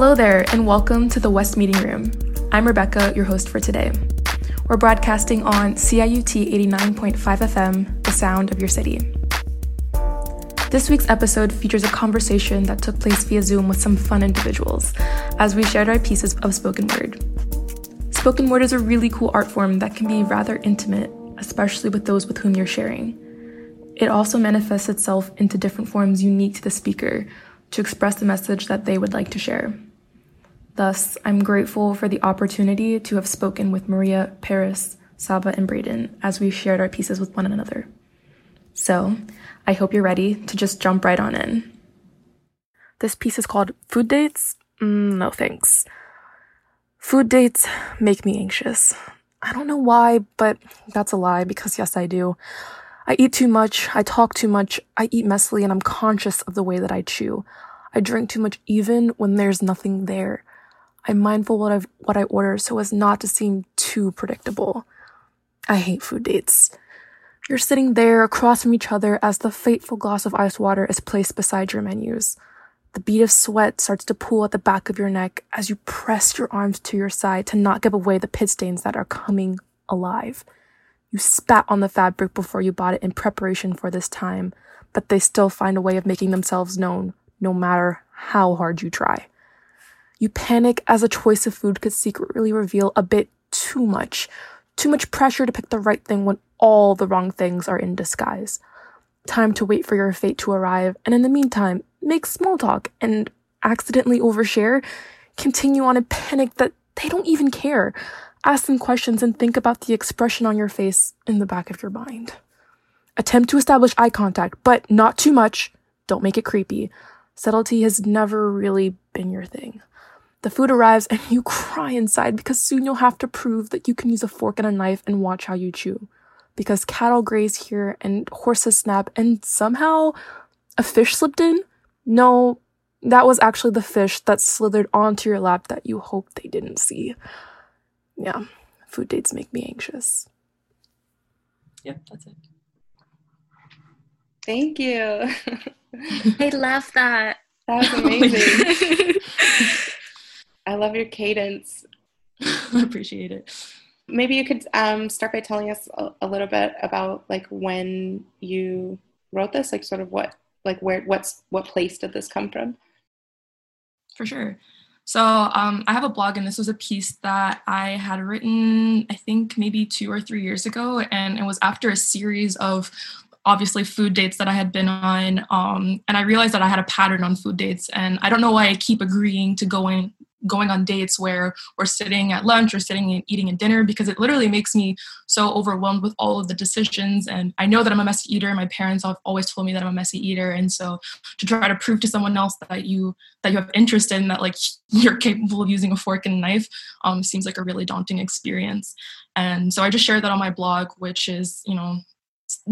Hello there, and welcome to the West Meeting Room. I'm Rebekah, your host for today. We're broadcasting on CIUT 89.5 FM, the sound of your city. This week's episode features a conversation that took place via Zoom with some fun individuals as we shared our pieces of spoken word. Spoken word is a really cool art form that can be rather intimate, especially with those with whom you're sharing. It also manifests itself into different forms unique to the speaker to express the message that they would like to share. Thus, I'm grateful for the opportunity to have spoken with Maria, Paris, Saba, and Braden as we shared our pieces with one another. So, I hope you're ready to just jump right on in. This piece is called Food Dates? Mm, no thanks. Food dates make me anxious. I don't know why, but that's a lie because yes, I do. I eat too much, I talk too much, I eat messily, and I'm conscious of the way that I chew. I drink too much even when there's nothing there. I'm mindful what I what I order so as not to seem too predictable. I hate food dates. You're sitting there across from each other as the fateful glass of ice water is placed beside your menus. The bead of sweat starts to pool at the back of your neck as you press your arms to your side to not give away the pit stains that are coming alive. You spat on the fabric before you bought it in preparation for this time, but they still find a way of making themselves known, no matter how hard you try. You panic as a choice of food could secretly reveal a bit too much, too much pressure to pick the right thing when all the wrong things are in disguise. Time to wait for your fate to arrive, and in the meantime, make small talk and accidentally overshare. Continue on and panic that they don't even care. Ask them questions and think about the expression on your face in the back of your mind. Attempt to establish eye contact, but not too much. Don't make it creepy. Subtlety has never really been your thing. The food arrives and you cry inside because soon you'll have to prove that you can use a fork and a knife and watch how you chew because cattle graze here and horses snap and somehow a fish slipped in? No, that was actually the fish that slithered onto your lap that you hoped they didn't see. Yeah, food dates make me anxious. Yep, that's it. Thank you. I love that. That was amazing. I love your cadence. I appreciate it maybe you could um, start by telling us a, a, little bit about like when you wrote this like sort of what like where what's what place did this come from for sure so um, i have a blog and this was a piece that i had written i think maybe two or three years ago and it was after a series of obviously food dates that I had been on. Um, and I realized that I had a pattern on food dates. And I don't know why I keep agreeing to going going on dates where we're sitting at lunch or sitting and eating a dinner because it literally makes me so overwhelmed with all of the decisions. And i know that i'm a messy eater. My parents have always told me that i'm a messy eater. And so to try to prove to someone else that you that you have interest in that like you're capable of using a fork and a knife um, seems like a really daunting experience. And so i just shared that on my blog which is you know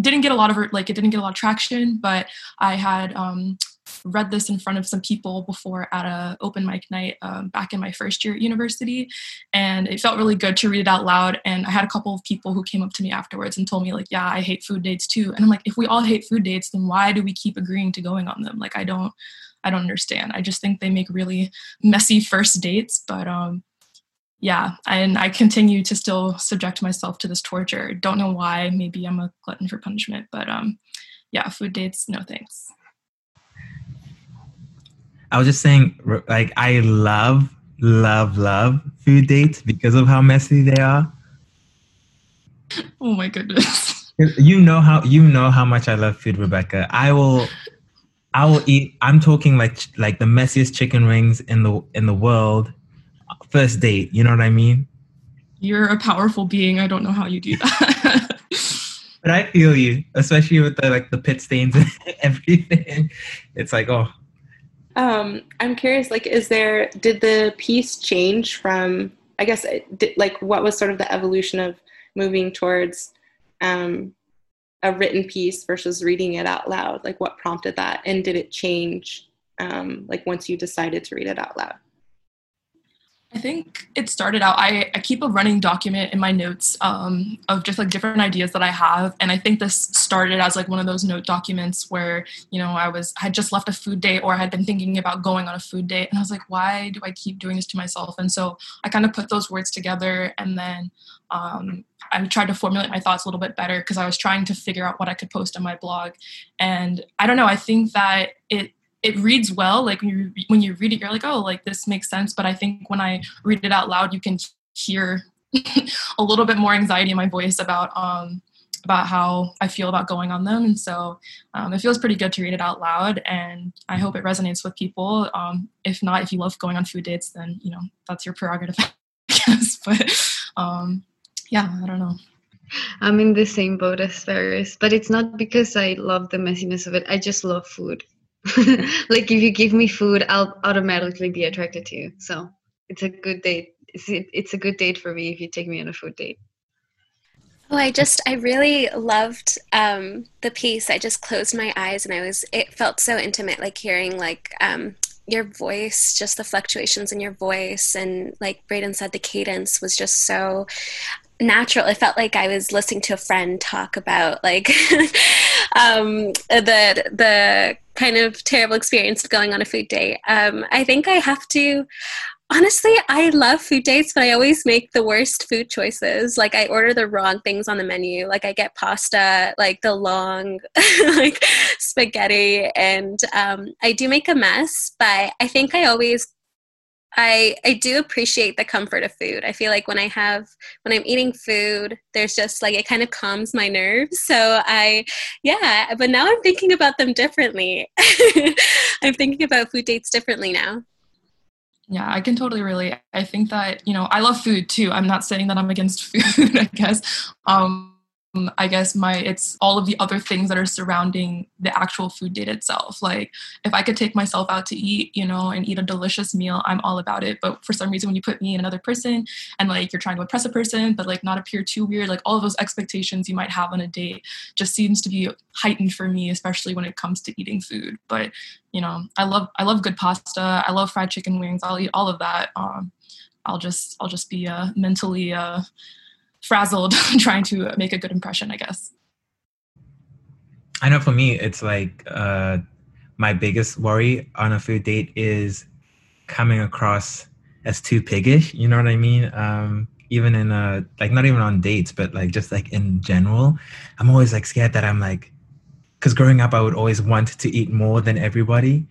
didn't get a lot of like it didn't get a lot of traction but i had um, read this in front of some people before at a open mic night um, back in my first year at university and it felt really good to read it out loud and i had a couple of people who came up to me afterwards and told me like yeah i hate food dates too. And i'm like if we all hate food dates then why do we keep agreeing to going on them? Like i don't i don't understand. I just think they make really messy first dates but um yeah and i continue to still subject myself to this torture. Don't know why. Maybe i'm a glutton for punishment but um yeah food dates no thanks I was just saying, like, I love, love, love food dates because of how messy they are. Oh my goodness. You know how you know how much I love food, Rebekah. I will, I will eat. I'm talking like like the messiest chicken wings in the in the world. First date, you know what I mean? You're a powerful being. I don't know how you do that. but I feel you, especially with the like the pit stains and everything. It's like, oh, um, I'm curious, like, is there, did the piece change from, I guess, did, like, what was sort of the evolution of moving towards um, a written piece versus reading it out loud? Like, what prompted that? And did it change, um, like, once you decided to read it out loud? I think it started out. I, I keep a running document in my notes um, of just like different ideas that I have, and I think this started as like one of those note documents where you know I was I had just left a food date or I had been thinking about going on a food date, and I was like, why do I keep doing this to myself? And so I kind of put those words together, and then um, I tried to formulate my thoughts a little bit better because I was trying to figure out what I could post on my blog, and I don't know. I think that it it reads well like when you when you read it you're like oh like this makes sense. But i think when i read it out loud you can hear a little bit more anxiety in my voice about um about how i feel about going on them. And so um, it feels pretty good to read it out loud and i hope it resonates with people. Um, if not if you love going on food dates then you know that's your prerogative i guess. But um yeah i don't know. I'm in the same boat as Paris, but it's not because I love the messiness of it. I just love food. like if you give me food, I'll automatically be attracted to you. So it's a good date. It's, a good date for me if you take me on a food date. Oh, I just, I really loved um, the piece. I just closed my eyes and I was, it felt so intimate, like hearing like um, your voice, just the fluctuations in your voice. And like Braden said, the cadence was just so natural. It felt like I was listening to a friend talk about like um, the, the, kind of terrible experience of going on a food date. Um, I think I have to. Honestly, I love food dates, but I always make the worst food choices. Like I order the wrong things on the menu. Like I get pasta, like the long, like spaghetti, and um, I do make a mess. But I think I always I I do appreciate the comfort of food. I feel like when I have when I'm eating food, there's just like it kind of calms my nerves. So I yeah, but now I'm thinking about them differently. I'm thinking about food dates differently now. Yeah, I can totally relate. I think that, you know, I love food too. I'm not saying that I'm against food, I guess. Um I guess my it's all of the other things that are surrounding the actual food date itself. Like if I could take myself out to eat, you know, and eat a delicious meal, I'm all about it. But for some reason when you put me and another person and like you're trying to impress a person, but like not appear too weird, like all of those expectations you might have on a date just seems to be heightened for me, especially when it comes to eating food. But you know, I love I love good pasta. I love fried chicken wings. I'll eat all of that. Um, I'll just I'll just be uh, mentally uh, frazzled trying to make a good impression, I guess. I know for me, it's like uh, my biggest worry on a food date is coming across as too piggish. You know what I mean? Um, even in a like not even on dates, but like just like in general, I'm always like scared that I'm like, because growing up, I would always want to eat more than everybody.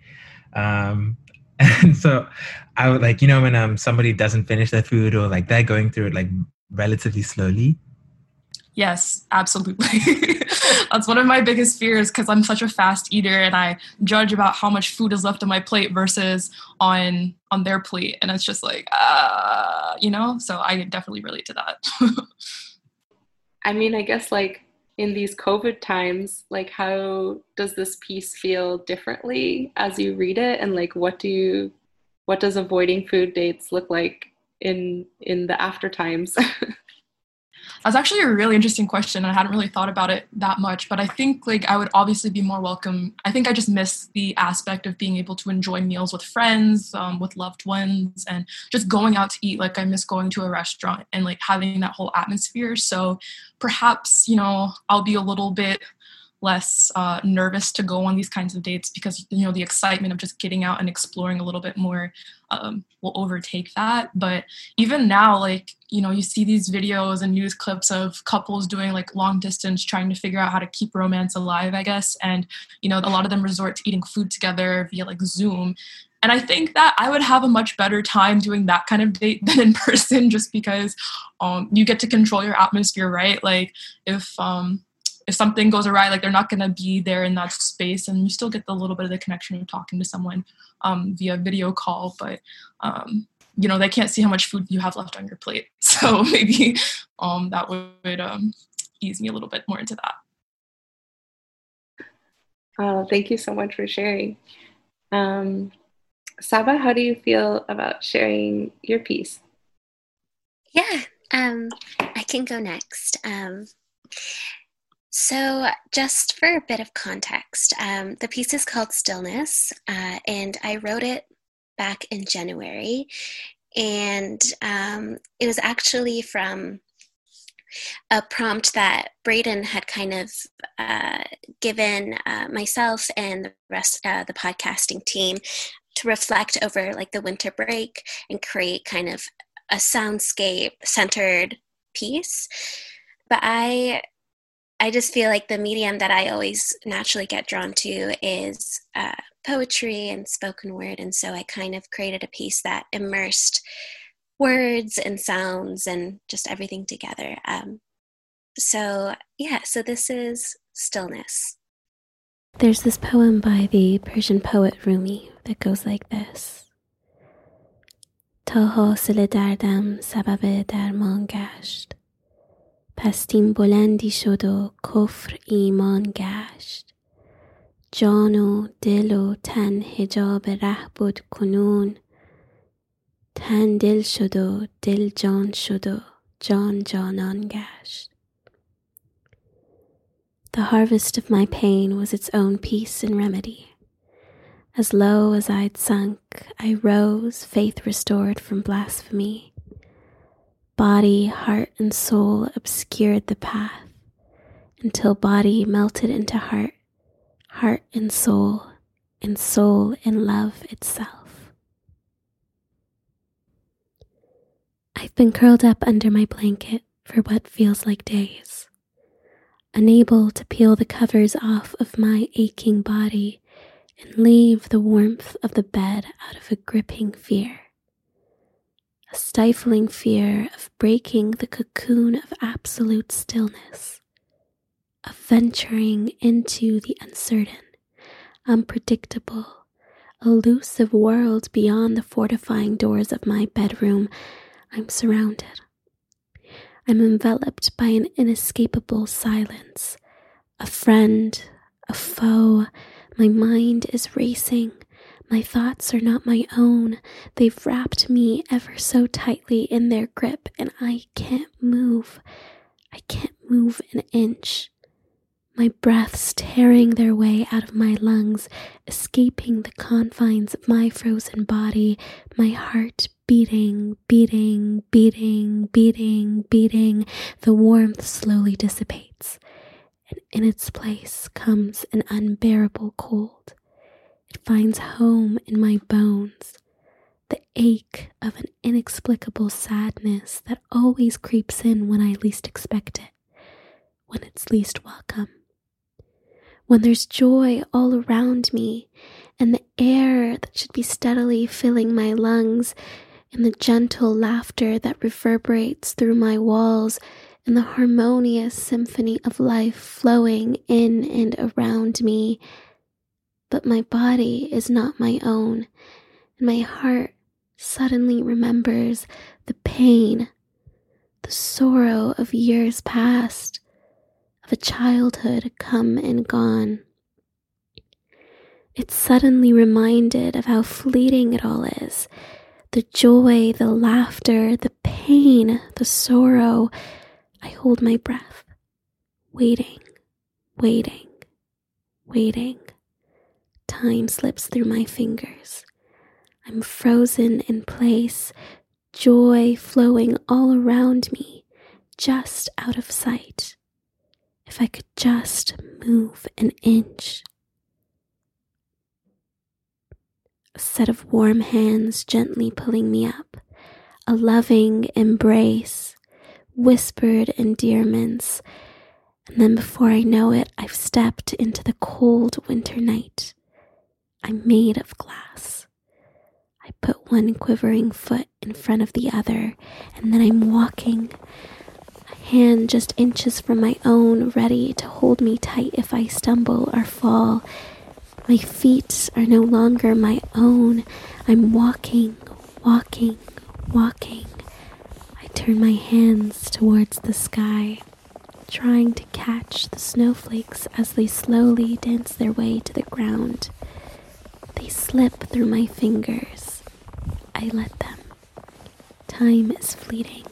Um, and so I would like, you know, when um somebody doesn't finish their food or like they're going through it like relatively slowly? Yes, absolutely. That's one of my biggest fears because I'm such a fast eater and I judge about how much food is left on my plate versus on on their plate and it's just like uh, you know, so I definitely relate to that. I mean, I guess like in these COVID times, like how does this piece feel differently as you read it and like what do you what does avoiding food dates look like in in the after times That's actually a really interesting question. I hadn't really thought about it that much, but I think like I would obviously be more welcome. I think I just miss the aspect of being able to enjoy meals with friends, um, with loved ones, and just going out to eat. Like I miss going to a restaurant and like having that whole atmosphere. So perhaps you know I'll be a little bit less uh, nervous to go on these kinds of dates because you know the excitement of just getting out and exploring a little bit more um, will overtake that. But even now like you know you see these videos and news clips of couples doing like long distance trying to figure out how to keep romance alive i guess. And you know a lot of them resort to eating food together via like zoom. And I think that I would have a much better time doing that kind of date than in person just because um, you get to control your atmosphere, right? Like if um, if something goes awry, like they're not going to be there in that space, and you still get the little bit of the connection of talking to someone um, via video call, but um, you know they can't see how much food you have left on your plate. So maybe um, that would um, ease me a little bit more into that. Oh, thank you so much for sharing. Um, Saba, how do you feel about sharing your piece? Yeah, um, I can go next. So, just for a bit of context, um, the piece is called Stillness, uh, and I wrote it back in January. and um, it was actually from a prompt that Braden had kind of uh, given uh, myself and the rest of uh, the podcasting team to reflect over like the winter break and create kind of a soundscape centered piece. But I I just feel like the medium that I always naturally get drawn to is uh, poetry and spoken word. And so I kind of created a piece that immersed words and sounds and just everything together. Um, so, yeah, so this is Stillness. There's this poem by the Persian poet Rumi that goes like this تا حاصل دردم سبب درمان گشت پستیم بلندی شد و کفر ایمان گشت جان و دل و تن هجاب ره بود کنون تن دل شد و دل جان شد و جان جانان گشت The harvest of my pain was its own peace and remedy. As low as I'd sunk, I rose, faith restored from blasphemy. Body, heart, and soul obscured the path until body melted into heart, heart and soul, and soul in love itself. I've been curled up under my blanket for what feels like days unable to peel the covers off of my aching body and leave the warmth of the bed out of a gripping fear. Stifling fear of breaking the cocoon of absolute stillness, of venturing into the uncertain, unpredictable, elusive world beyond the fortifying doors of my bedroom. I'm surrounded I'm enveloped by an inescapable silence. A friend, a foe, my mind is racing. My thoughts are not my own. They've wrapped me ever so tightly in their grip, and I can't move. I can't move an inch. My breaths tearing their way out of my lungs, escaping the confines of my frozen body, my heart beating, beating, beating, beating, beating. The warmth slowly dissipates, and in its place comes an unbearable cold. It finds home in my bones, the ache of an inexplicable sadness that always creeps in when I least expect it, when it's least welcome. When there's joy all around me, and the air that should be steadily filling my lungs and the gentle laughter that reverberates through my walls, and the harmonious symphony of life flowing in and around me. But my body is not my own, and my heart suddenly remembers the pain, the sorrow of years past, of a childhood come and gone. It's suddenly reminded of how fleeting it all is the joy, the laughter, the pain, the sorrow. I hold my breath, waiting, waiting, waiting. Time slips through my fingers. I'm frozen in place, joy flowing all around me, just out of sight. If I could just move an inch. a set of warm hands gently pulling me up, a loving embrace, whispered endearments, and then before I know it, I've stepped into the cold winter night. I'm made of glass. I put one quivering foot in front of the other, and then I'm walking, a hand just inches from my own, ready to hold me tight if I stumble or fall my feet are no longer my own. I'm walking, walking, walking. I turn my hands towards the sky, trying to catch the snowflakes as they slowly dance their way to the ground. They slip through my fingers. I let them. Time is fleeting.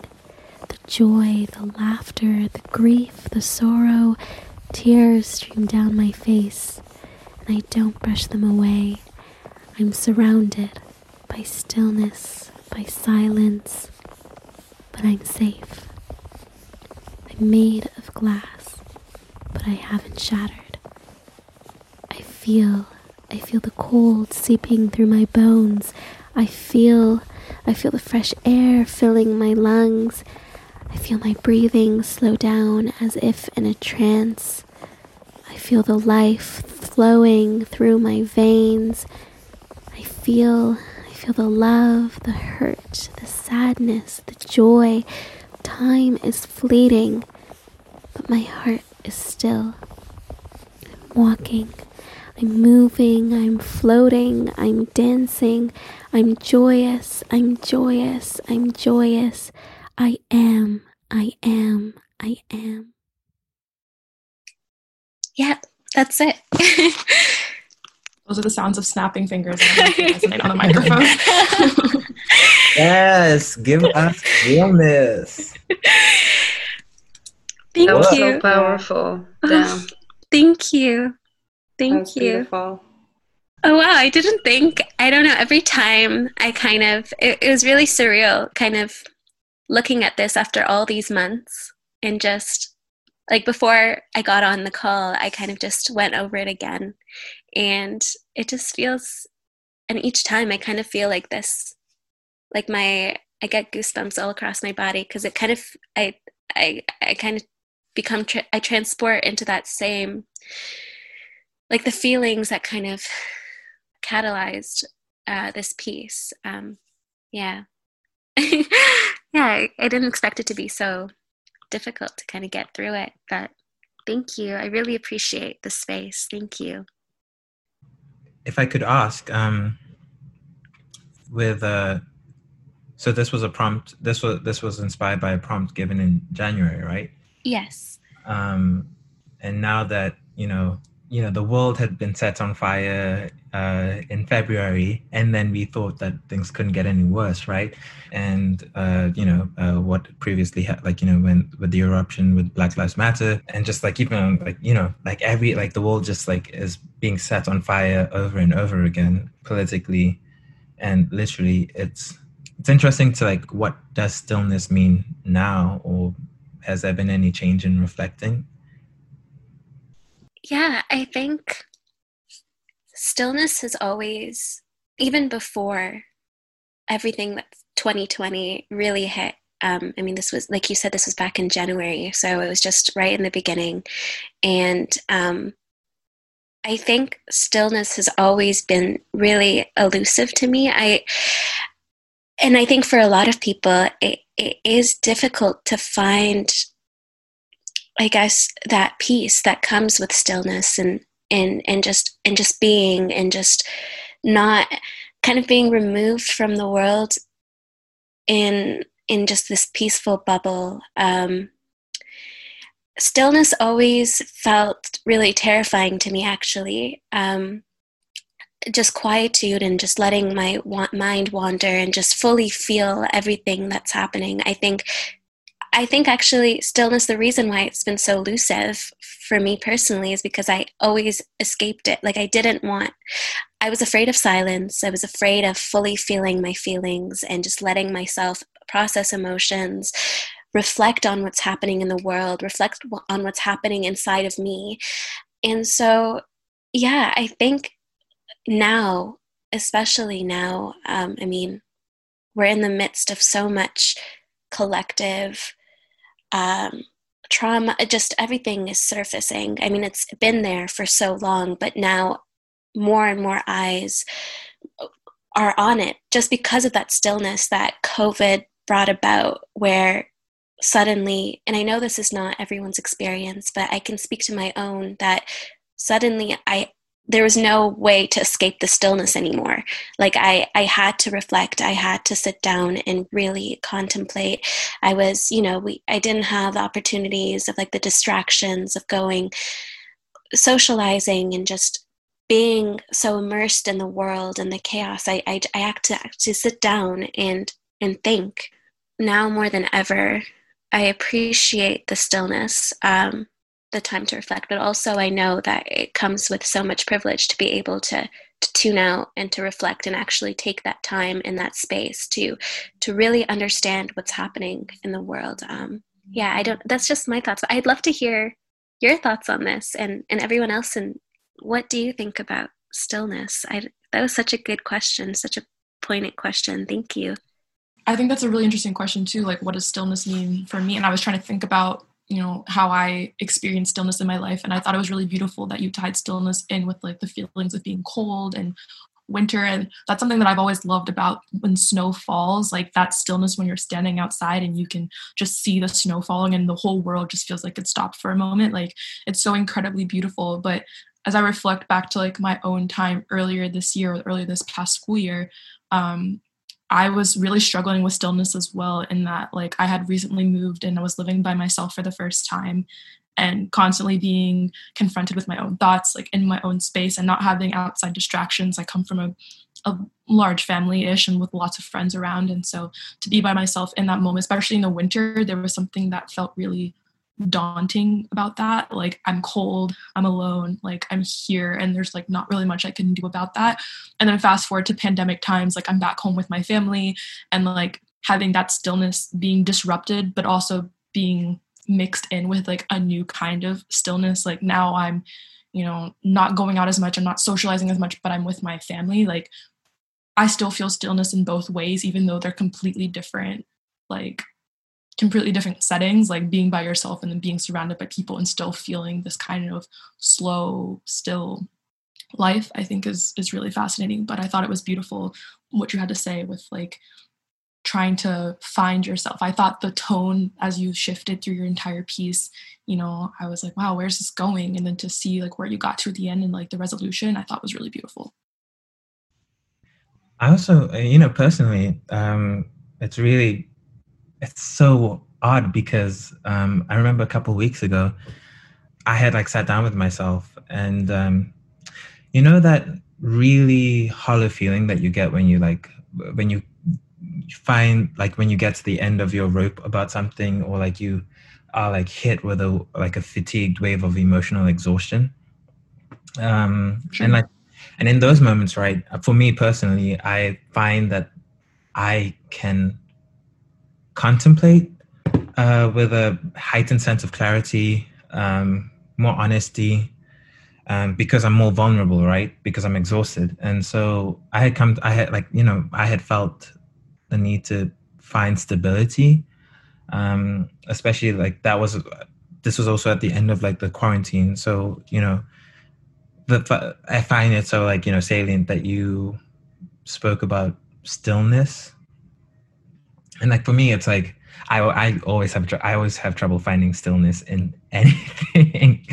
The joy, the laughter, the grief, the sorrow, tears stream down my face and I don't brush them away. I'm surrounded by stillness, by silence, but I'm safe. I'm made of glass, but I haven't shattered. I feel, I feel the cold seeping through my bones. I feel, I feel the fresh air filling my lungs. I feel my breathing slow down as if in a trance. I feel the life flowing through my veins. I feel I feel the love, the hurt, the sadness, the joy. Time is fleeting, but my heart is still. I'm walking. I'm moving, I'm floating, I'm dancing, I'm joyous, I'm joyous, I'm joyous. I am, I am, I am. Yep, that's it. Those are the sounds of snapping fingers resonate on the microphone. Yes, give us realness. Thank That was you. so powerful. Damn. Thank you. Thank you. beautiful. Oh wow, I didn't think I don't know, every time I kind of it, it was really surreal kind of looking at this after all these months and just like before I got on the call, I kind of just went over it again and it just feels and each time I kind of feel like this like my I get goosebumps all across my body because it kind of I I I kind of become tra- I transport into that same like the feelings that kind of catalyzed uh, this piece. Um, yeah, yeah. I, I didn't expect it to be so difficult to kind of get through it, but thank you. I really appreciate the space. Thank you. If I could ask, um, with uh, so this was a prompt. This was this was inspired by a prompt given in January, right? Yes. um, and now that you know you know the world had been set on fire uh, in February, and then we thought that things couldn't get any worse, right? And uh, you know uh, what previously had, like you know when with the eruption with Black Lives Matter, and just like even like you know like every like the world just like is being set on fire over and over again politically, and literally it's it's interesting to like what does stillness mean now, or has there been any change in reflecting? Yeah, I think stillness has always, even before everything that 2020 really hit. Um, I mean, this was, like you said, this was back in January. So it was just right in the beginning. And um, I think stillness has always been really elusive to me. I, and I think for a lot of people, it, it is difficult to find I guess that peace that comes with stillness and and and just and just being and just not kind of being removed from the world in in just this peaceful bubble. Um, stillness always felt really terrifying to me, actually. Um, just quietude and just letting my wa- mind wander and just fully feel everything that's happening. I think I think actually stillness, the reason why it's been so elusive for me personally is because I always escaped it. Like I didn't want, I was afraid of silence. I was afraid of fully feeling my feelings and just letting myself process emotions, reflect on what's happening in the world, reflect on what's happening inside of me. And so, yeah, I think now, especially now, um, I mean, we're in the midst of so much collective um, trauma, just everything is surfacing. I mean, it's been there for so long, but now more and more eyes are on it just because of that stillness that COVID brought about, where suddenly, and I know this is not everyone's experience, but I can speak to my own that suddenly I there was no way to escape the stillness anymore. Like i i had to reflect. I had to sit down and really contemplate. I was you know we i didn't have opportunities of like the distractions of going socializing and just being so immersed in the world and the chaos. I i, I had to actually sit down and and think. Now more than ever i appreciate the stillness. Um the time to reflect but also i know that it comes with so much privilege to be able to to tune out and to reflect and actually take that time in that space to to really understand what's happening in the world. Um, yeah i don't that's just my thoughts. I'd love to hear your thoughts on this and and everyone else. And what do you think about stillness? I that was such a good question such a poignant question. Thank you. I think that's a really interesting question too like what does stillness mean for me? And i was trying to think about you know how i experienced stillness in my life and i thought it was really beautiful that you tied stillness in with like the feelings of being cold and winter and that's something that i've always loved about when snow falls like that stillness when you're standing outside and you can just see the snow falling and the whole world just feels like it stopped for a moment like it's so incredibly beautiful. But as i reflect back to like my own time earlier this year or earlier this past school year um, I was really struggling with stillness as well, in that, like, I had recently moved and I was living by myself for the first time and constantly being confronted with my own thoughts, like in my own space and not having outside distractions. I come from a, a large family ish and with lots of friends around. And so to be by myself in that moment, especially in the winter, there was something that felt really daunting about that. Like i'm cold i'm alone like i'm here and there's like not really much i can do about that. And then fast forward to pandemic times like i'm back home with my family and like having that stillness being disrupted but also being mixed in with like a new kind of stillness. Like now i'm you know not going out as much i'm not socializing as much but i'm with my family. Like i still feel stillness in both ways even though they're completely different like completely different settings like being by yourself and then being surrounded by people and still feeling this kind of slow still life i think is is really fascinating. But i thought it was beautiful what you had to say with like trying to find yourself. I thought the tone as you shifted through your entire piece you know i was like wow where's this going? And then to see like where you got to at the end and like the resolution i thought was really beautiful. I also you know personally um it's really it's so odd because um, I remember a couple weeks ago, I had like sat down with myself, and um, you know that really hollow feeling that you get when you like when you find like when you get to the end of your rope about something, or like you are like hit with a like a fatigued wave of emotional exhaustion. Um, sure. And like, and in those moments, right? For me personally, I find that I can contemplate uh, with a heightened sense of clarity, um, more honesty, um, because I'm more vulnerable, right? Because I'm exhausted, and so I had come. I had like you know I had felt the need to find stability, um, especially like that was. This was also at the end of like the quarantine, so you know, the I find it so like you know salient that you spoke about stillness and like for me it's like I, I always have I always have trouble finding stillness in anything,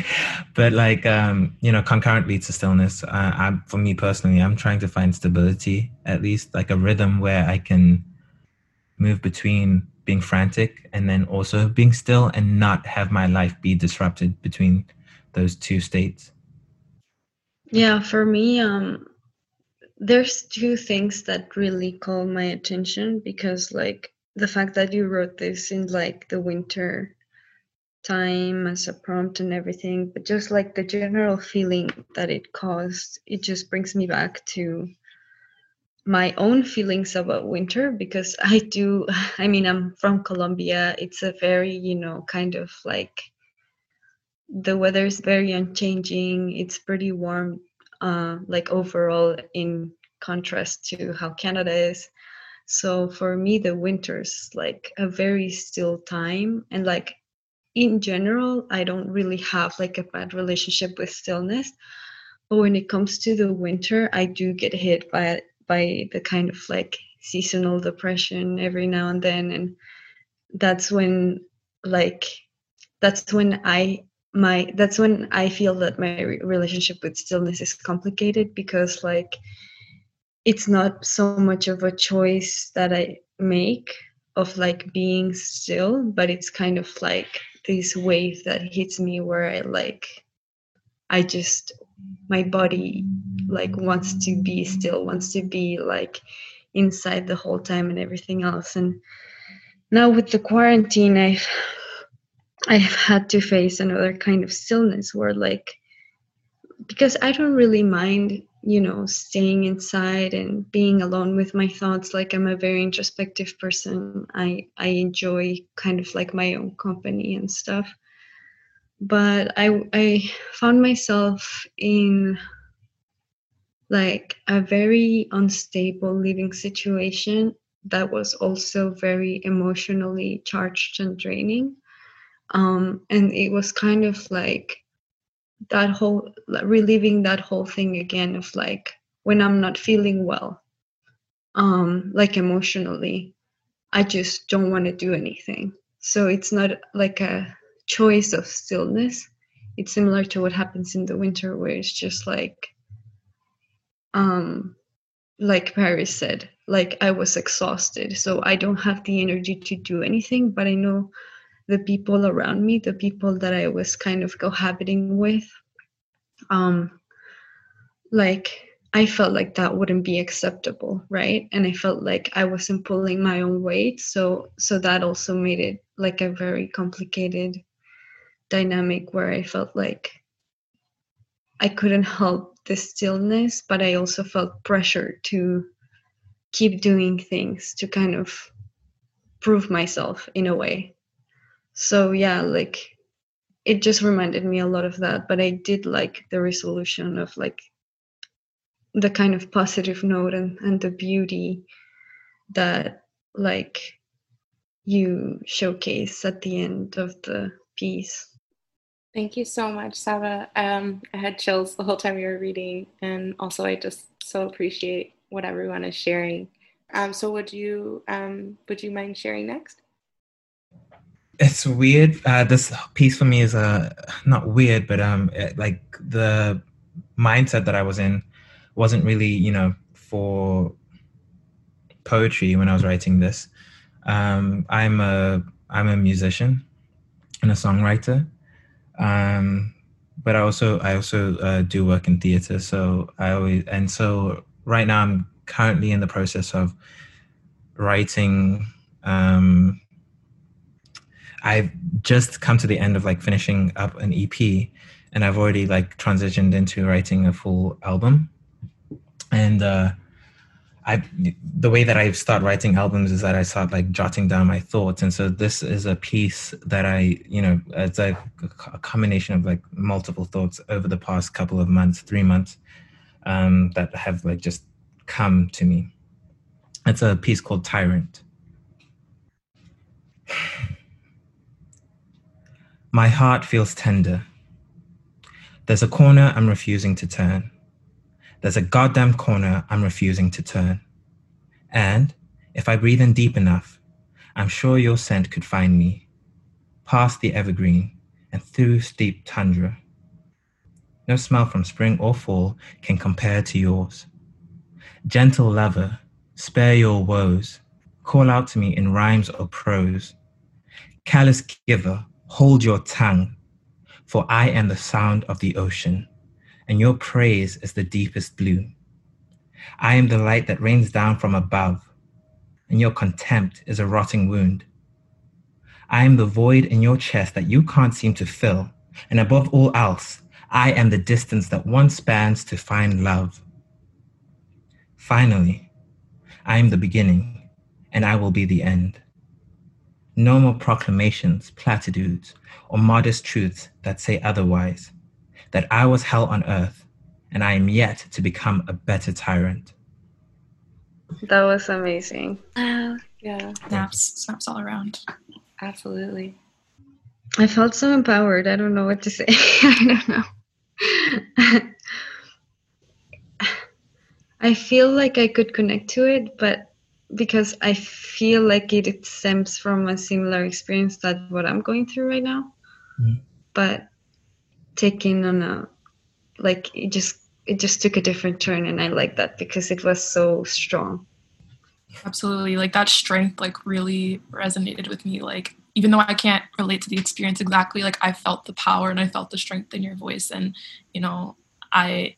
but like um, you know concurrently to stillness, uh, I, for me personally, I'm trying to find stability at least like a rhythm where I can move between being frantic and then also being still and not have my life be disrupted between those two states. Yeah, for me, um, there's two things that really call my attention because like the fact that you wrote this in like the winter time as a prompt and everything, but just like the general feeling that it caused, it just brings me back to my own feelings about winter because I do, I mean, I'm from Colombia. It's a very, you know, kind of like the weather is very unchanging. It's pretty warm, uh, like overall, in contrast to how Canada is so for me, the winter's like a very still time. And like in general, I don't really have like a bad relationship with stillness. But when it comes to the winter, I do get hit by by the kind of like seasonal depression every now and then. And that's when like that's when I my that's when I feel that my relationship with stillness is complicated because like it's not so much of a choice that I make of like being still, but it's kind of like this wave that hits me where I like I just my body like wants to be still, wants to be like inside the whole time and everything else. And now with the quarantine I've I've had to face another kind of stillness where like because I don't really mind you know staying inside and being alone with my thoughts like i'm a very introspective person. I i enjoy kind of like my own company and stuff. But i i found myself in like a very unstable living situation that was also very emotionally charged and draining um and it was kind of like that whole reliving that whole thing again of like when i'm not feeling well um like emotionally i just don't want to do anything. So it's not like a choice of stillness. It's similar to what happens in the winter where it's just like um like paris said like i was exhausted. So i don't have the energy to do anything but i know the people around me, the people that I was kind of cohabiting with, um, like I felt like that wouldn't be acceptable, right? And I felt like I wasn't pulling my own weight, so so that also made it like a very complicated dynamic where I felt like I couldn't help the stillness, but I also felt pressure to keep doing things to kind of prove myself in a way so yeah like it just reminded me a lot of that but i did like the resolution of like the kind of positive note and, and the beauty that like you showcase at the end of the piece. Thank you so much saba. Um, i had chills the whole time you were reading and also i just so appreciate what everyone is sharing. Um, so would you um, would you mind sharing next it's weird. Uh, this piece for me is uh, not weird, but um, it, like the mindset that I was in wasn't really, you know, for poetry when I was writing this. Um, I'm a I'm a musician and a songwriter, um, but I also I also uh, do work in theater. So I always and so right now I'm currently in the process of writing um, I've just come to the end of like finishing up an EP and I've already like transitioned into writing a full album. And uh I the way that I start writing albums is that I start like jotting down my thoughts, and so this is a piece that I, you know, it's a, a combination of like multiple thoughts over the past couple of months, three months, um, that have like just come to me. It's a piece called Tyrant. My heart feels tender. There's a corner I'm refusing to turn. There's a goddamn corner I'm refusing to turn. And if I breathe in deep enough, I'm sure your scent could find me, past the evergreen and through steep tundra. No smell from spring or fall can compare to yours. Gentle lover, spare your woes. Call out to me in rhymes or prose. Callous giver, Hold your tongue, for I am the sound of the ocean, and your praise is the deepest blue. I am the light that rains down from above, and your contempt is a rotting wound. I am the void in your chest that you can't seem to fill, and above all else, I am the distance that one spans to find love. Finally, I am the beginning, and I will be the end. No more proclamations, platitudes, or modest truths that say otherwise, that I was hell on earth, and I am yet to become a better tyrant. That was amazing. Wow. Yeah, Snaps, snaps all around. absolutely. I felt so empowered. I don't know what to say. I don't know. I feel like I could connect to it, but because I feel like it, it stems from a similar experience that what I'm going through right now. Mhm. But taking on a like it just it just took a different turn and I like that because it was so strong. Absolutely. Like that strength like really resonated with me. Like even though I can't relate to the experience exactly, like I felt the power and I felt the strength in your voice and you know, I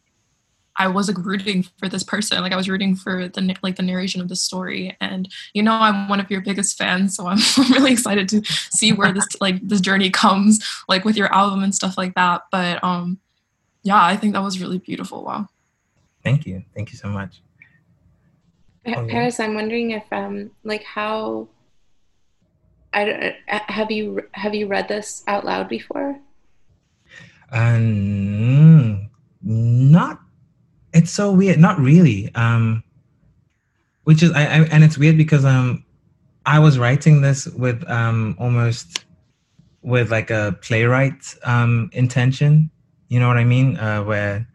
I was like rooting for this person. Like I was rooting for the like the narration of the story and you know I'm one of your biggest fans so I'm, I'm really excited to see where this like this journey comes like with your album and stuff like that. But um yeah, I think that was really beautiful. Wow. Thank you. Thank you so much. Pa- Oh, yeah. Paris, I'm wondering if um like how I don't- uh, have you have you read this out loud before? Um, not. It's so weird. Not really. Um, which is I, I and it's weird because um, I was writing this with um almost with like a playwright um intention. You know what I mean? Uh, where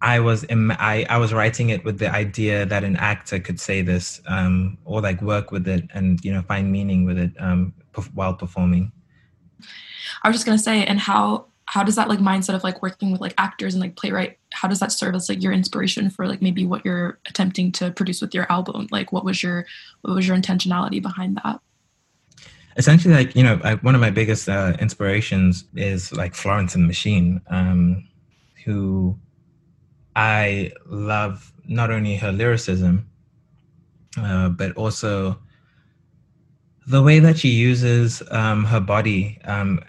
I was Im- I I was writing it with the idea that an actor could say this um or like work with it and you know find meaning with it um while performing. I was just gonna say, and how how does that like mindset of like working with like actors and like playwright, how does that serve as like your inspiration for like maybe what you're attempting to produce with your album? Like, what was your what was your intentionality behind that? essentially like you know I, one of my biggest uh, inspirations is like florence and machine um, who i love not only her lyricism uh, but also the way that she uses um, her body um,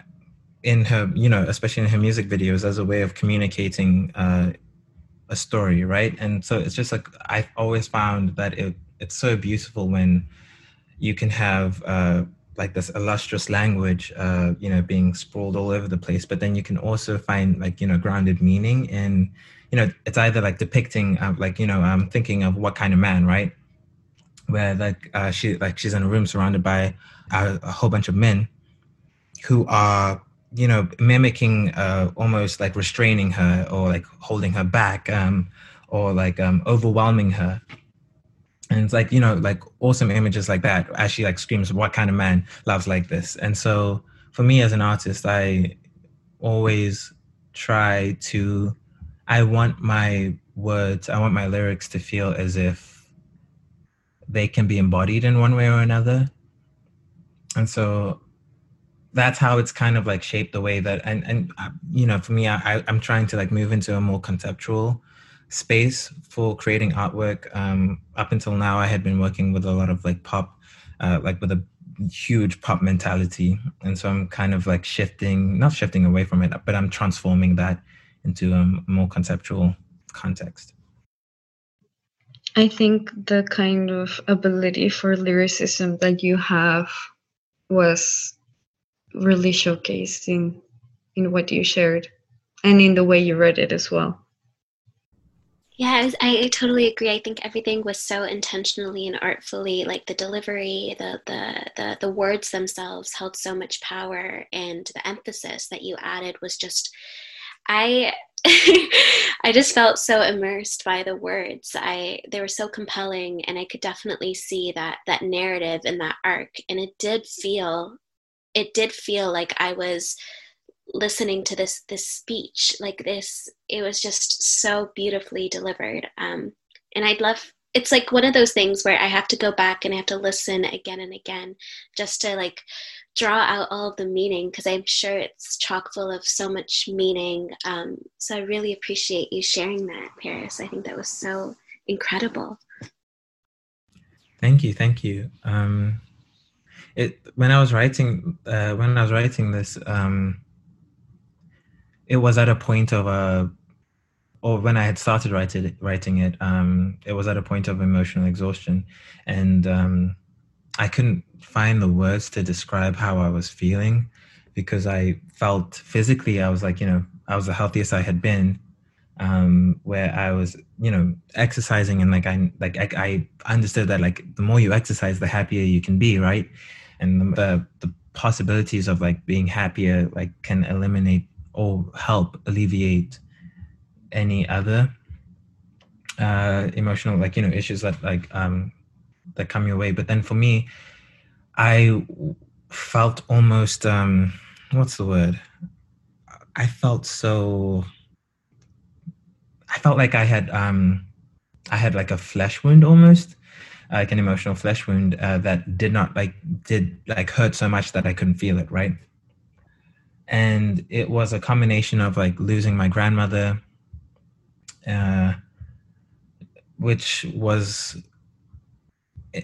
in her you know especially in her music videos as a way of communicating uh, a story right and so it's just like i've always found that it, it's so beautiful when you can have uh, like this illustrious language, uh, you know, being sprawled all over the place. But then you can also find like you know grounded meaning in, you know, it's either like depicting uh, like you know I'm thinking of what kind of man, right? Where like uh, she like she's in a room surrounded by a, a whole bunch of men who are you know mimicking uh, almost like restraining her or like holding her back um, or like um, overwhelming her. And it's like you know like awesome images like that as she like screams what kind of man loves like this? And so for me as an artist i always try to i want my words i want my lyrics to feel as if they can be embodied in one way or another. And so that's how it's kind of like shaped the way that and and uh, you know for me I, i'm trying to like move into a more conceptual space for creating artwork. Um, up until now, I had been working with a lot of like pop, uh, like with a huge pop mentality, and so I'm kind of like shifting, not shifting away from it, but I'm transforming that into a more conceptual context. I think the kind of ability for lyricism that you have was really showcased in in what you shared and in the way you read it as well. Yeah, I, I, totally agree. I think everything was so intentionally and artfully, like the delivery, the, the the the words themselves held so much power, and the emphasis that you added was just, I, I just felt so immersed by the words. I they were so compelling, and I could definitely see that that narrative and that arc, and it did feel, it did feel like I was listening to this this speech like this it was just so beautifully delivered um and i'd love it's like one of those things where i have to go back and i have to listen again and again just to like draw out all of the meaning because i'm sure it's chock full of so much meaning um so i really appreciate you sharing that paris i think that was so incredible Thank you, thank you. Um, it when I was writing uh, when I was writing this, um, it was at a point of a, or when I had started writing writing it, um, it was at a point of emotional exhaustion, and um, I couldn't find the words to describe how I was feeling because I felt physically I was like you know I was the healthiest I had been, um, where I was, you know, exercising and like I like I, I understood that like the more you exercise, the happier you can be, right? And the the possibilities of like being happier like can eliminate or help alleviate any other uh, emotional like you know issues that like um that come your way. But then for me, I felt almost um what's the word? I felt so I felt like I had um I had like a flesh wound almost, like an emotional flesh wound uh, that did not like did like hurt so much that I couldn't feel it, right? And it was a combination of like losing my grandmother, uh, which was eh,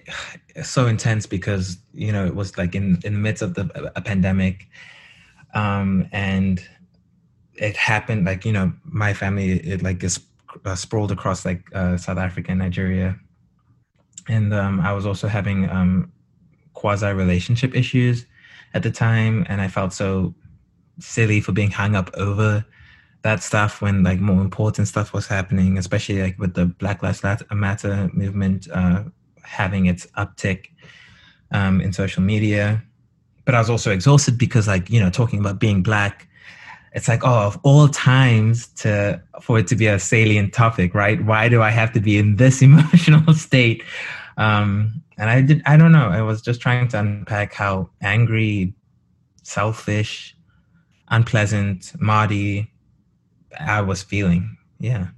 so intense because you know it was like in in the midst of the a pandemic, um, and it happened like you know my family it like is uh, sprawled across like uh, South Africa and Nigeria, and um, I was also having um, quasi relationship issues at the time, and I felt so silly for being hung up over that stuff when like more important stuff was happening, especially like with the Black Lives Matter movement uh, having its uptick um, in social media. But I was also exhausted because like you know talking about being black, it's like oh of all times to for it to be a salient topic, right? Why do I have to be in this emotional state? Um, and I did I don't know. I was just trying to unpack how angry, selfish, unpleasant, Marty I was feeling. Yeah.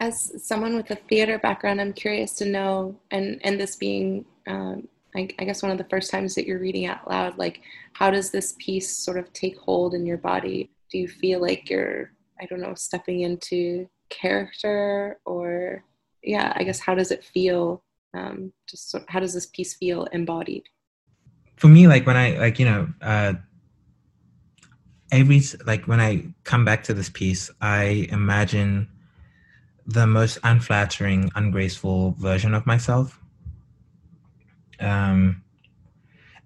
As someone with a theater background, I'm curious to know, and and this being, um, I, I guess, one of the first times that you're reading out loud, like, how does this piece sort of take hold in your body? Do you feel like you're, I don't know, stepping into character, or yeah, I guess, how does it feel? Um, just how does this piece feel embodied? For me, like when I like you know. Uh, every like when I come back to this piece, I imagine the most unflattering, ungraceful version of myself. Um,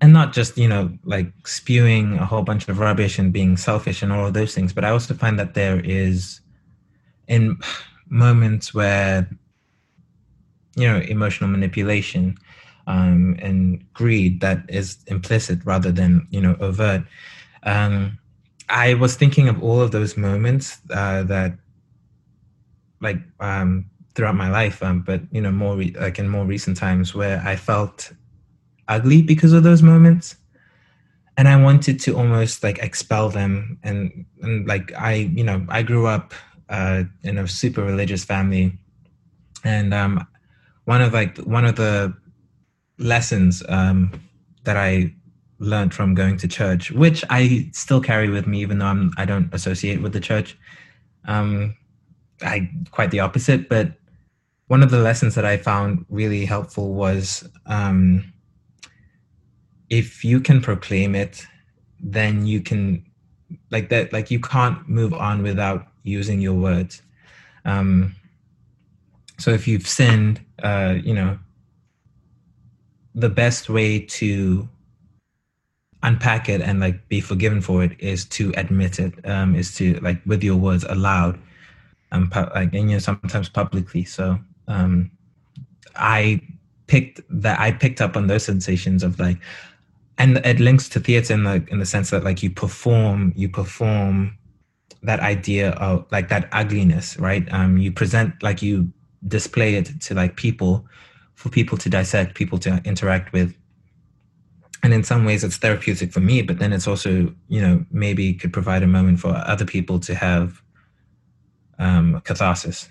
and not just you know like spewing a whole bunch of rubbish and being selfish and all of those things, but I also find that there is in moments where you know emotional manipulation um, and greed that is implicit rather than you know overt. Um, I was thinking of all of those moments uh, that, like, um, throughout my life, um, but you know, more re- like in more recent times, where I felt ugly because of those moments, and I wanted to almost like expel them. And and like I, you know, I grew up uh, in a super religious family, and um, one of like one of the lessons um, that I learned from going to church, which I still carry with me, even though I'm I don't associate with the church. Um, I quite the opposite, but one of the lessons that I found really helpful was um, if you can proclaim it, then you can like that like you can't move on without using your words. Um, so if you've sinned, uh, you know, the best way to unpack it and like be forgiven for it is to admit it um is to like with your words aloud and pu- like and you know sometimes publicly. So um i picked that i picked up on those sensations of like and it links to theater in the in the sense that like you perform you perform that idea of like that ugliness right? Um you present like you display it to like people for people to dissect people to interact with. And in some ways it's therapeutic for me but then it's also you know maybe could provide a moment for other people to have um, catharsis.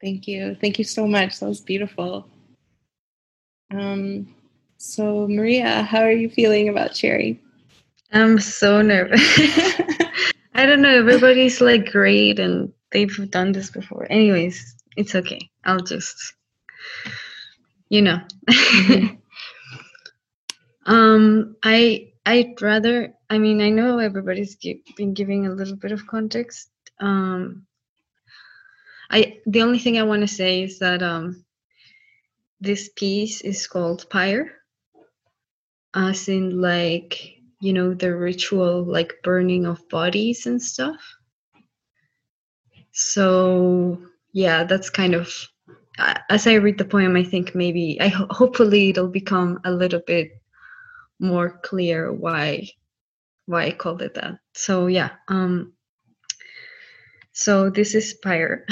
Thank you. Thank you so much. That was beautiful. Um, so maria how are you feeling about cherry? I'm so nervous. I don't know. Everybody's like great and they've done this before. Anyways it's okay i'll just you know. Um, I I'd rather. I mean, I know everybody's been giving a little bit of context. Um, I the only thing I want to say is that um, this piece is called pyre, as in like you know the ritual like burning of bodies and stuff. So yeah, that's kind of as I read the poem, I think maybe I ho- hopefully it'll become a little bit more clear why why I called it that. So yeah, um so this is pyre.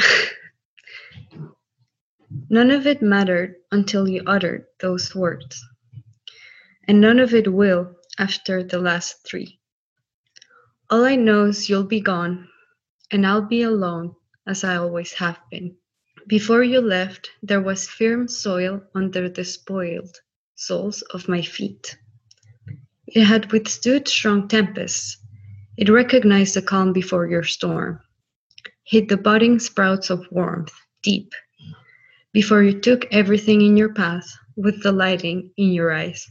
none of it mattered until you uttered those words. And none of it will after the last three. All I know is you'll be gone, and I'll be alone as I always have been. Before you left, there was firm soil under the spoiled soles of my feet. It had withstood strong tempests. It recognized the calm before your storm, hid the budding sprouts of warmth deep, before you took everything in your path with the lighting in your eyes.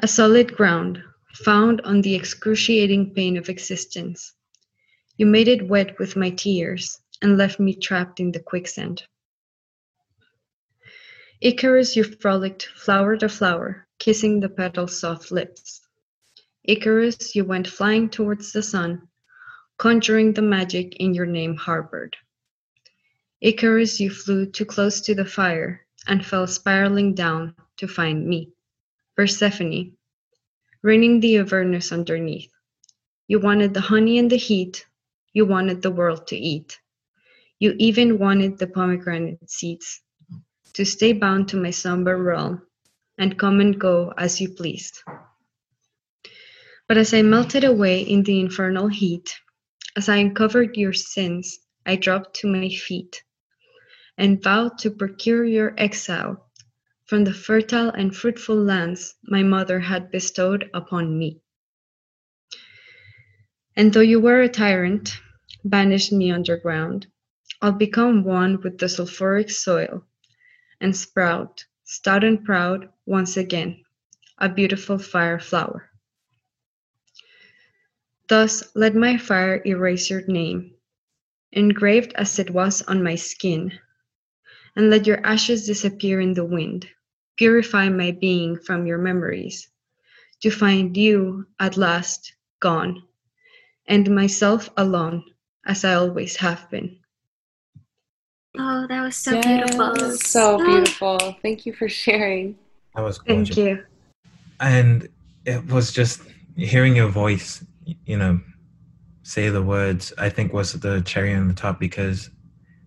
A solid ground, found on the excruciating pain of existence. You made it wet with my tears and left me trapped in the quicksand. Icarus, you frolicked flower to flower, kissing the petal's soft lips. Icarus, you went flying towards the sun, conjuring the magic in your name harbored. Icarus, you flew too close to the fire and fell spiraling down to find me, Persephone, reigning the Avernus underneath. You wanted the honey and the heat, you wanted the world to eat. You even wanted the pomegranate seeds to stay bound to my somber realm and come and go as you pleased. But as I melted away in the infernal heat, as I uncovered your sins, I dropped to my feet and vowed to procure your exile from the fertile and fruitful lands my mother had bestowed upon me. And though you were a tyrant, banish me underground, I'll become one with the sulphuric soil and sprout, stout and proud, once again, a beautiful fire flower. Thus let my fire erase your name, engraved as it was on my skin, and let your ashes disappear in the wind, purify my being from your memories, to find you at last gone, and myself alone, as I always have been. Oh, that was so Yes, beautiful. So beautiful. Thank you for sharing. That was gorgeous. Thank you. and it was just hearing your voice you know say the words i think was the cherry on the top because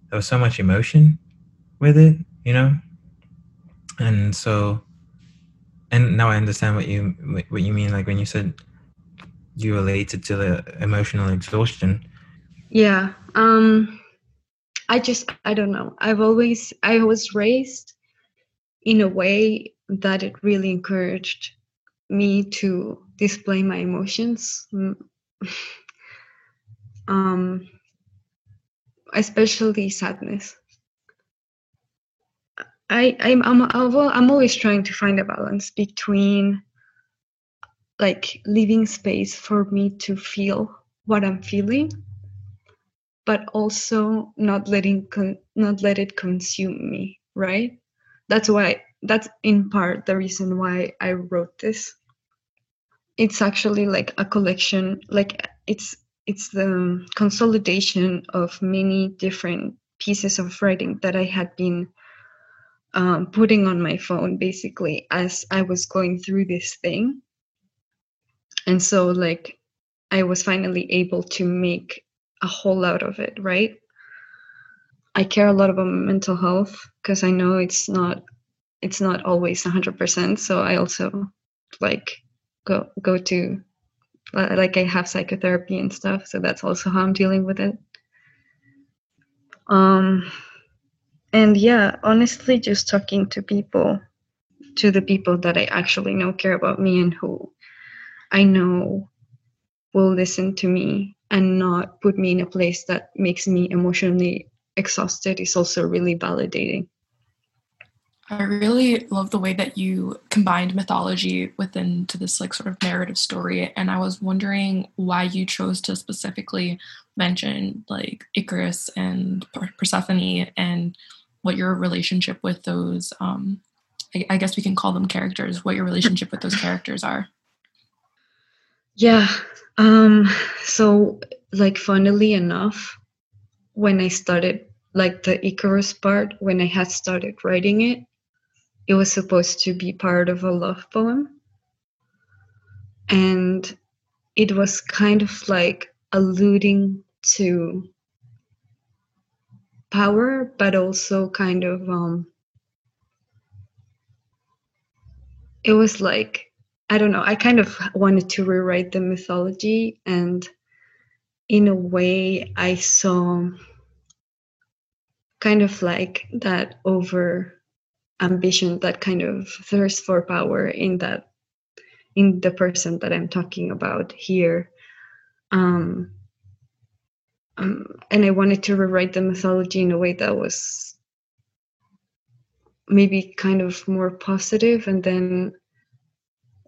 there was so much emotion with it you know and so and now i understand what you what you mean like when you said you related to the emotional exhaustion Yeah. Um I just I don't know. I've always I was raised in a way that it really encouraged me to display my emotions. Mm. um especially sadness. I I'm I'm I'm I'm always trying to find a balance between like leaving space for me to feel what I'm feeling but also not letting con- not let it consume me right? That's why that's in part the reason why i wrote this. It's actually like a collection like it's it's the consolidation of many different pieces of writing that i had been um, putting on my phone basically as i was going through this thing and so like i was finally able to make a whole lot of it, right? I care a lot about mental health because I know it's not it's not always 100%, so I also like go go to like I have psychotherapy and stuff, so that's also how I'm dealing with it. Um and yeah, honestly just talking to people to the people that I actually know care about me and who I know will listen to me and not put me in a place that makes me emotionally exhausted is also really validating. I really love the way that you combined mythology within to this like sort of narrative story, and I was wondering why you chose to specifically mention like Icarus and Persephone and what your relationship with those. Um, I, I guess we can call them characters. What your relationship with those characters are. Yeah. Um so like funnily enough when I started like the Icarus part when I had started writing it it was supposed to be part of a love poem and it was kind of like alluding to power but also kind of um it was like I don't know. I kind of wanted to rewrite the mythology, and in a way, I saw kind of like that over ambition, that kind of thirst for power in that in the person that I'm talking about here. Um, um, and I wanted to rewrite the mythology in a way that was maybe kind of more positive, and then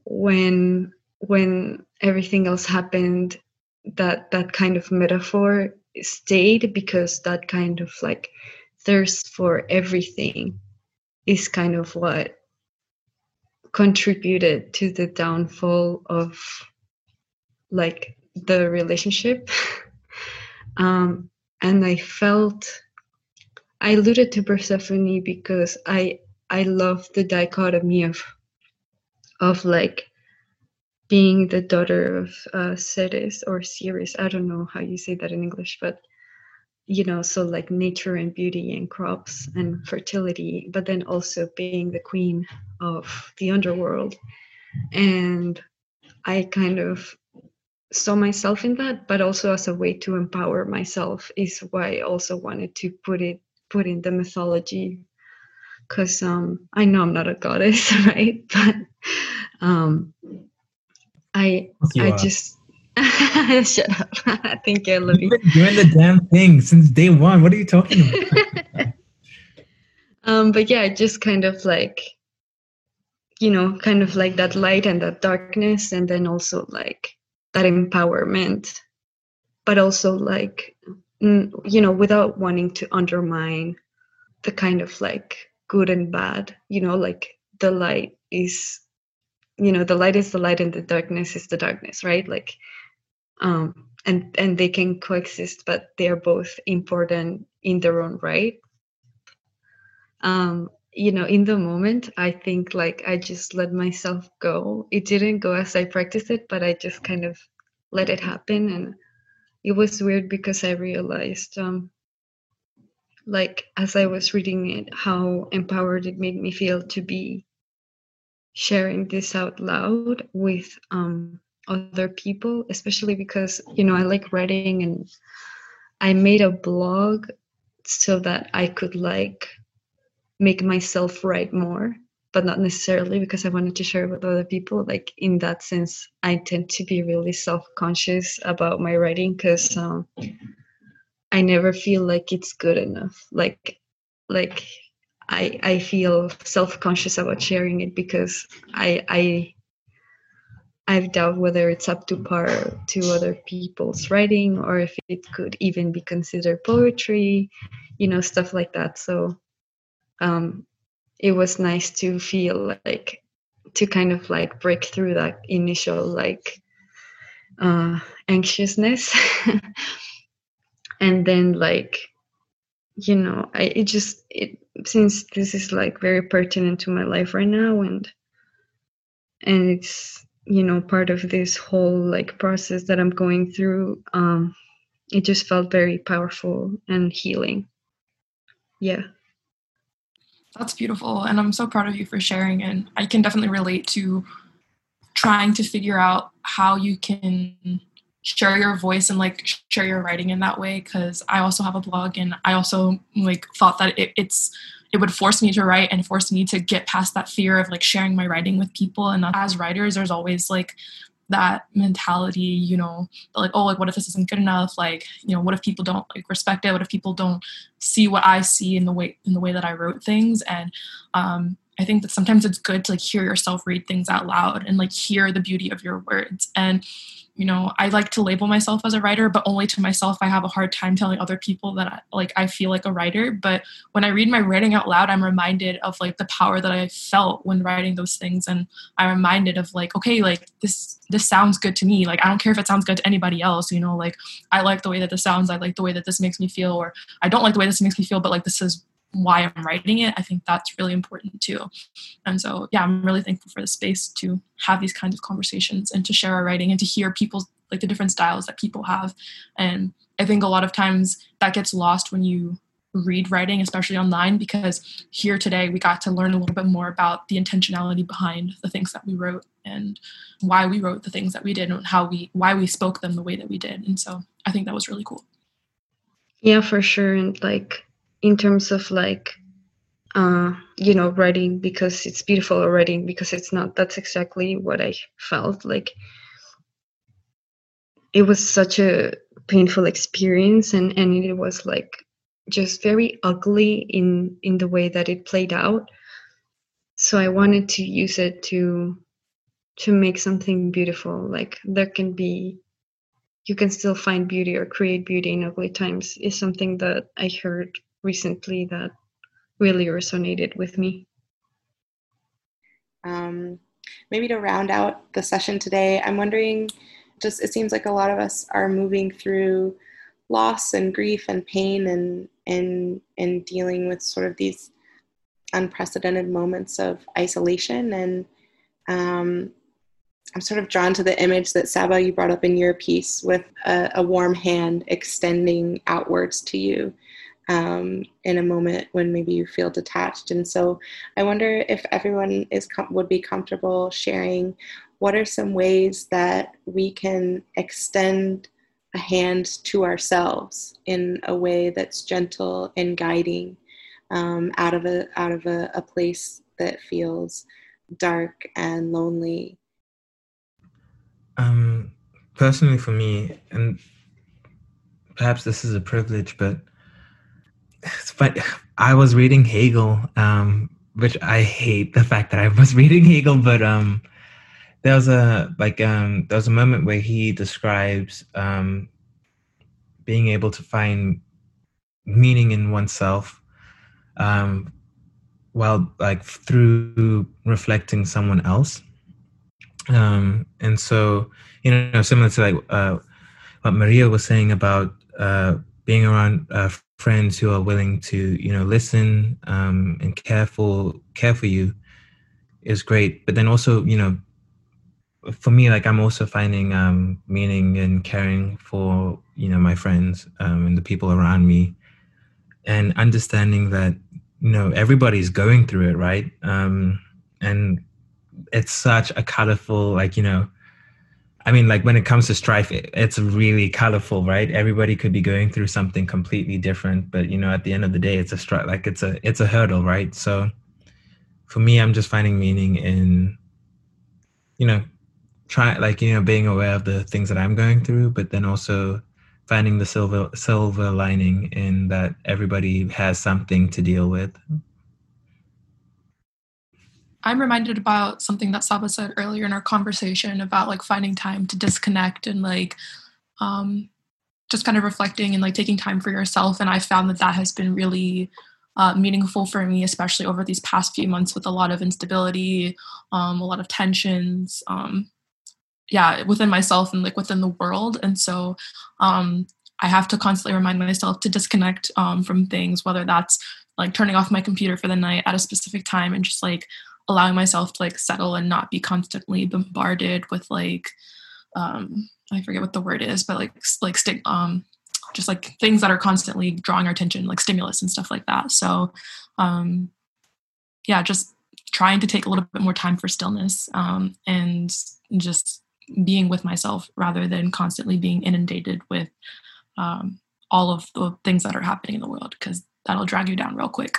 when when everything else happened that that kind of metaphor stayed because that kind of like thirst for everything is kind of what contributed to the downfall of like the relationship. Um and i felt i alluded to persephone because i i love the dichotomy of of like being the daughter of uh, Ceres or Ceres. I don't know how you say that in English, but you know, so like nature and beauty and crops and fertility, but then also being the queen of the underworld. And I kind of saw myself in that, but also as a way to empower myself is why I also wanted to put it put in the mythology because um, I know I'm not a goddess, right? But um, I I are. just shut up. Thank you, Libby. You've been doing the damn thing since day one. What are you talking about? um, but yeah, just kind of like you know, kind of like that light and that darkness, and then also like that empowerment, but also like you know, without wanting to undermine the kind of like good and bad, you know, like the light is you know the light is the light and the darkness is the darkness right? Like um and and they can coexist but they are both important in their own right. Um you know in the moment i think like i just let myself go. It didn't go as i practiced it but i just kind of let it happen and it was weird because i realized um like as i was reading it how empowered it made me feel to be sharing this out loud with um, other people, especially because, you know, I like writing and I made a blog so that I could like make myself write more, but not necessarily because I wanted to share with other people. Like in that sense, I tend to be really self-conscious about my writing because um, I never feel like it's good enough. Like, like I I feel self conscious about sharing it because I I I've doubt whether it's up to par to other people's writing or if it could even be considered poetry, you know, stuff like that. So um, it was nice to feel like to kind of like break through that initial like uh, anxiousness and then like you know I it just it since this is like very pertinent to my life right now and and it's you know part of this whole like process that i'm going through um it just felt very powerful and healing. Yeah. That's beautiful and i'm so proud of you for sharing and i can definitely relate to trying to figure out how you can share your voice and like share your writing in that way because i also have a blog and i also like thought that it, it's it would force me to write and force me to get past that fear of like sharing my writing with people. And as writers there's always like that mentality you know like oh like what if this isn't good enough? Like you know what if people don't like respect it? What if people don't see what i see in the way in the way that i wrote things? And um i think that sometimes it's good to like hear yourself read things out loud and like hear the beauty of your words. And you know i like to label myself as a writer but only to myself i have a hard time telling other people that I, like i feel like a writer. But when i read my writing out loud i'm reminded of like the power that i felt when writing those things. And i'm reminded of like okay like this this sounds good to me. Like i don't care if it sounds good to anybody else you know like i like the way that this sounds. I like the way that this makes me feel. Or i don't like the way this makes me feel but like this is why I'm writing it, I think that's really important too. And so, yeah, I'm really thankful for the space to have these kinds of conversations and to share our writing and to hear people's like the different styles that people have. And I think a lot of times that gets lost when you read writing, especially online, because here today we got to learn a little bit more about the intentionality behind the things that we wrote and why we wrote the things that we did and how we why we spoke them the way that we did. And so I think that was really cool. Yeah, for sure. And like in terms of like uh, you know writing because it's beautiful or writing because it's not that's exactly what i felt like it was such a painful experience and and it was like just very ugly in in the way that it played out. So i wanted to use it to to make something beautiful like there can be you can still find beauty or create beauty in ugly times is something that I heard recently that really resonated with me. Um, maybe to round out the session today, I'm wondering just it seems like a lot of us are moving through loss and grief and pain and and and dealing with sort of these unprecedented moments of isolation and um, I'm sort of drawn to the image that Saba you brought up in your piece with a, a warm hand extending outwards to you um, in a moment when maybe you feel detached. And so I wonder if everyone is com- would be comfortable sharing what are some ways that we can extend a hand to ourselves in a way that's gentle and guiding um, out of a out of a, a place that feels dark and lonely um, personally for me and perhaps this is a privilege but funny. I was reading Hegel, um, which I hate the fact that I was reading Hegel, but um, there was a like um, there was a moment where he describes um, being able to find meaning in oneself um, while like through reflecting someone else um, and so you know similar to like uh, what maria was saying about uh, being around uh, friends who are willing to you know listen um, and care for care for you is great. But then also you know for me like i'm also finding um, meaning in caring for you know my friends um, and the people around me and understanding that you know everybody's going through it right? Um, and it's such a colorful like you know I mean, like when it comes to strife, it, it's really colorful, right? Everybody could be going through something completely different, but you know, at the end of the day, it's a strife. Like it's a it's a hurdle, right? So, for me, I'm just finding meaning in, you know, try like you know being aware of the things that I'm going through, but then also finding the silver silver lining in that everybody has something to deal with. I'm reminded about something that Saba said earlier in our conversation about like finding time to disconnect and like um, just kind of reflecting and like taking time for yourself. And I found that that has been really uh, meaningful for me, especially over these past few months with a lot of instability, um, a lot of tensions. Um, yeah, within myself and like within the world. And so um, I have to constantly remind myself to disconnect um, from things, whether that's like turning off my computer for the night at a specific time and just like allowing myself to like settle and not be constantly bombarded with like um i forget what the word is but like like stick um just like things that are constantly drawing our attention like stimulus and stuff like that. So um yeah just trying to take a little bit more time for stillness um and just being with myself rather than constantly being inundated with um all of the things that are happening in the world because that'll drag you down real quick.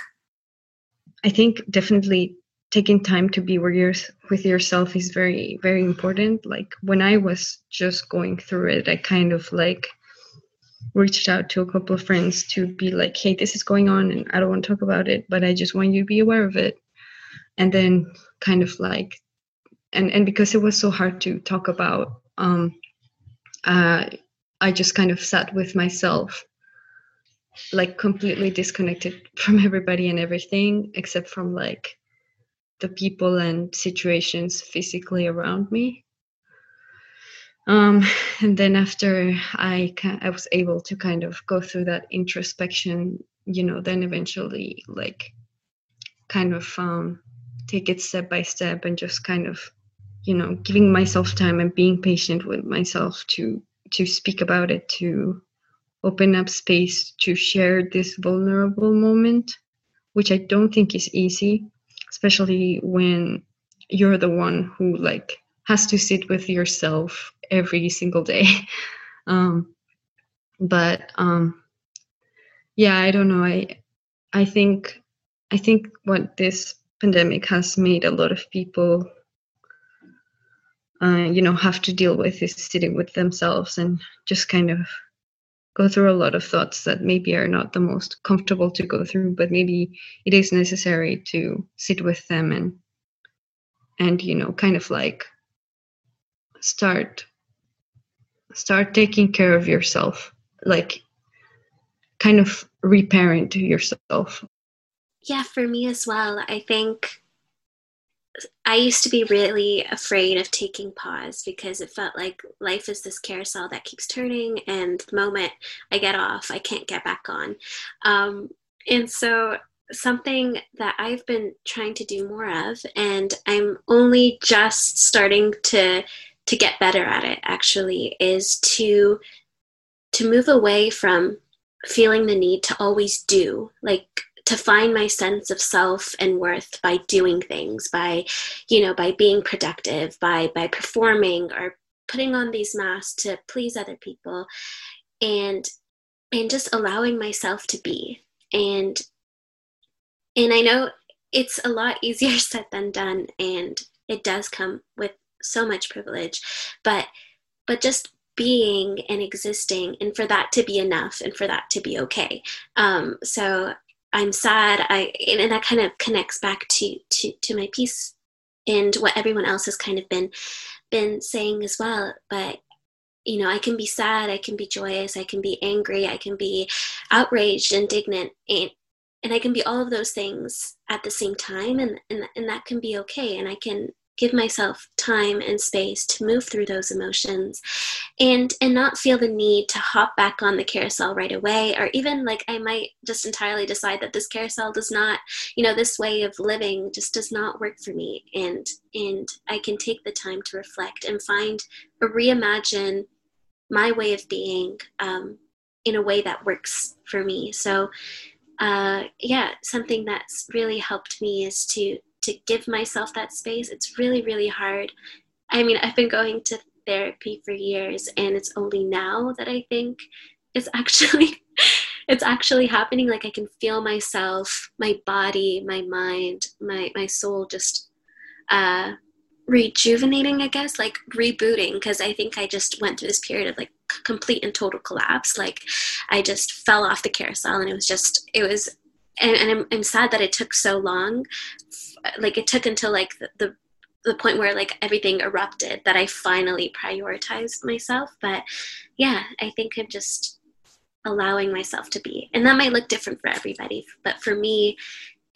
I think definitely taking time to be with yourself is very very important. Like when i was just going through it i kind of like reached out to a couple of friends to be like hey this is going on and i don't want to talk about it but i just want you to be aware of it. And then kind of like and and because it was so hard to talk about um uh i just kind of sat with myself like completely disconnected from everybody and everything except from like the people and situations physically around me. Um, and then after I I was able to kind of go through that introspection, you know, then eventually like kind of um, take it step by step and just kind of you know giving myself time and being patient with myself to to speak about it to open up space to share this vulnerable moment which i don't think is easy especially when you're the one who like has to sit with yourself every single day. Um but um yeah i don't know. I i think i think what this pandemic has made a lot of people uh, you know have to deal with is sitting with themselves and just kind of go through a lot of thoughts that maybe are not the most comfortable to go through but maybe it is necessary to sit with them and and you know kind of like start start taking care of yourself like kind of reparent yourself. Yeah for me as well i think I used to be really afraid of taking pause because it felt like life is this carousel that keeps turning, and the moment I get off, I can't get back on. Um, and so, something that I've been trying to do more of, and I'm only just starting to to get better at it. Actually, is to to move away from feeling the need to always do like to find my sense of self and worth by doing things by you know by being productive by by performing or putting on these masks to please other people and and just allowing myself to be. And and i know it's a lot easier said than done and it does come with so much privilege but but just being and existing and for that to be enough and for that to be okay. Um, so I'm sad. I and that kind of connects back to to to my piece and what everyone else has kind of been been saying as well. But you know, I can be sad, I can be joyous, I can be angry, I can be outraged, indignant, and and I can be all of those things at the same time, and and and that can be okay. And I can give myself time and space to move through those emotions and and not feel the need to hop back on the carousel right away or even like i might just entirely decide that this carousel does not you know this way of living just does not work for me and and i can take the time to reflect and find or reimagine my way of being um, in a way that works for me. So uh, yeah something that's really helped me is to to give myself that space. It's really, really hard. I mean, I've been going to therapy for years and it's only now that I think it's actually it's actually happening like I can feel myself, my body, my mind, my my soul just uh rejuvenating, I guess, like rebooting because I think I just went through this period of like complete and total collapse. Like I just fell off the carousel and it was just it was and, and I'm, I'm sad that it took so long like it took until like the, the the point where like everything erupted that I finally prioritized myself. But yeah, I think I'm just allowing myself to be. And that might look different for everybody, but for me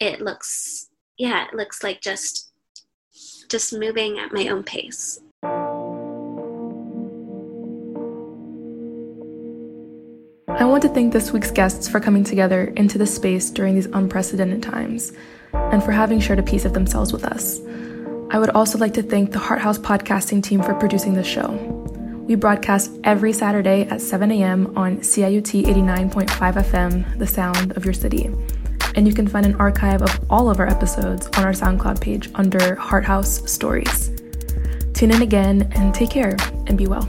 it looks yeah, it looks like just just moving at my own pace. I want to thank this week's guests for coming together into this space during these unprecedented times and for having shared a piece of themselves with us. I would also like to thank the Hart House podcasting team for producing this show. We broadcast every Saturday at 7 a.m. on CIUT 89.5 FM, the sound of your city. And you can find an archive of all of our episodes on our SoundCloud page under Hart House Stories. Tune in again and take care and be well.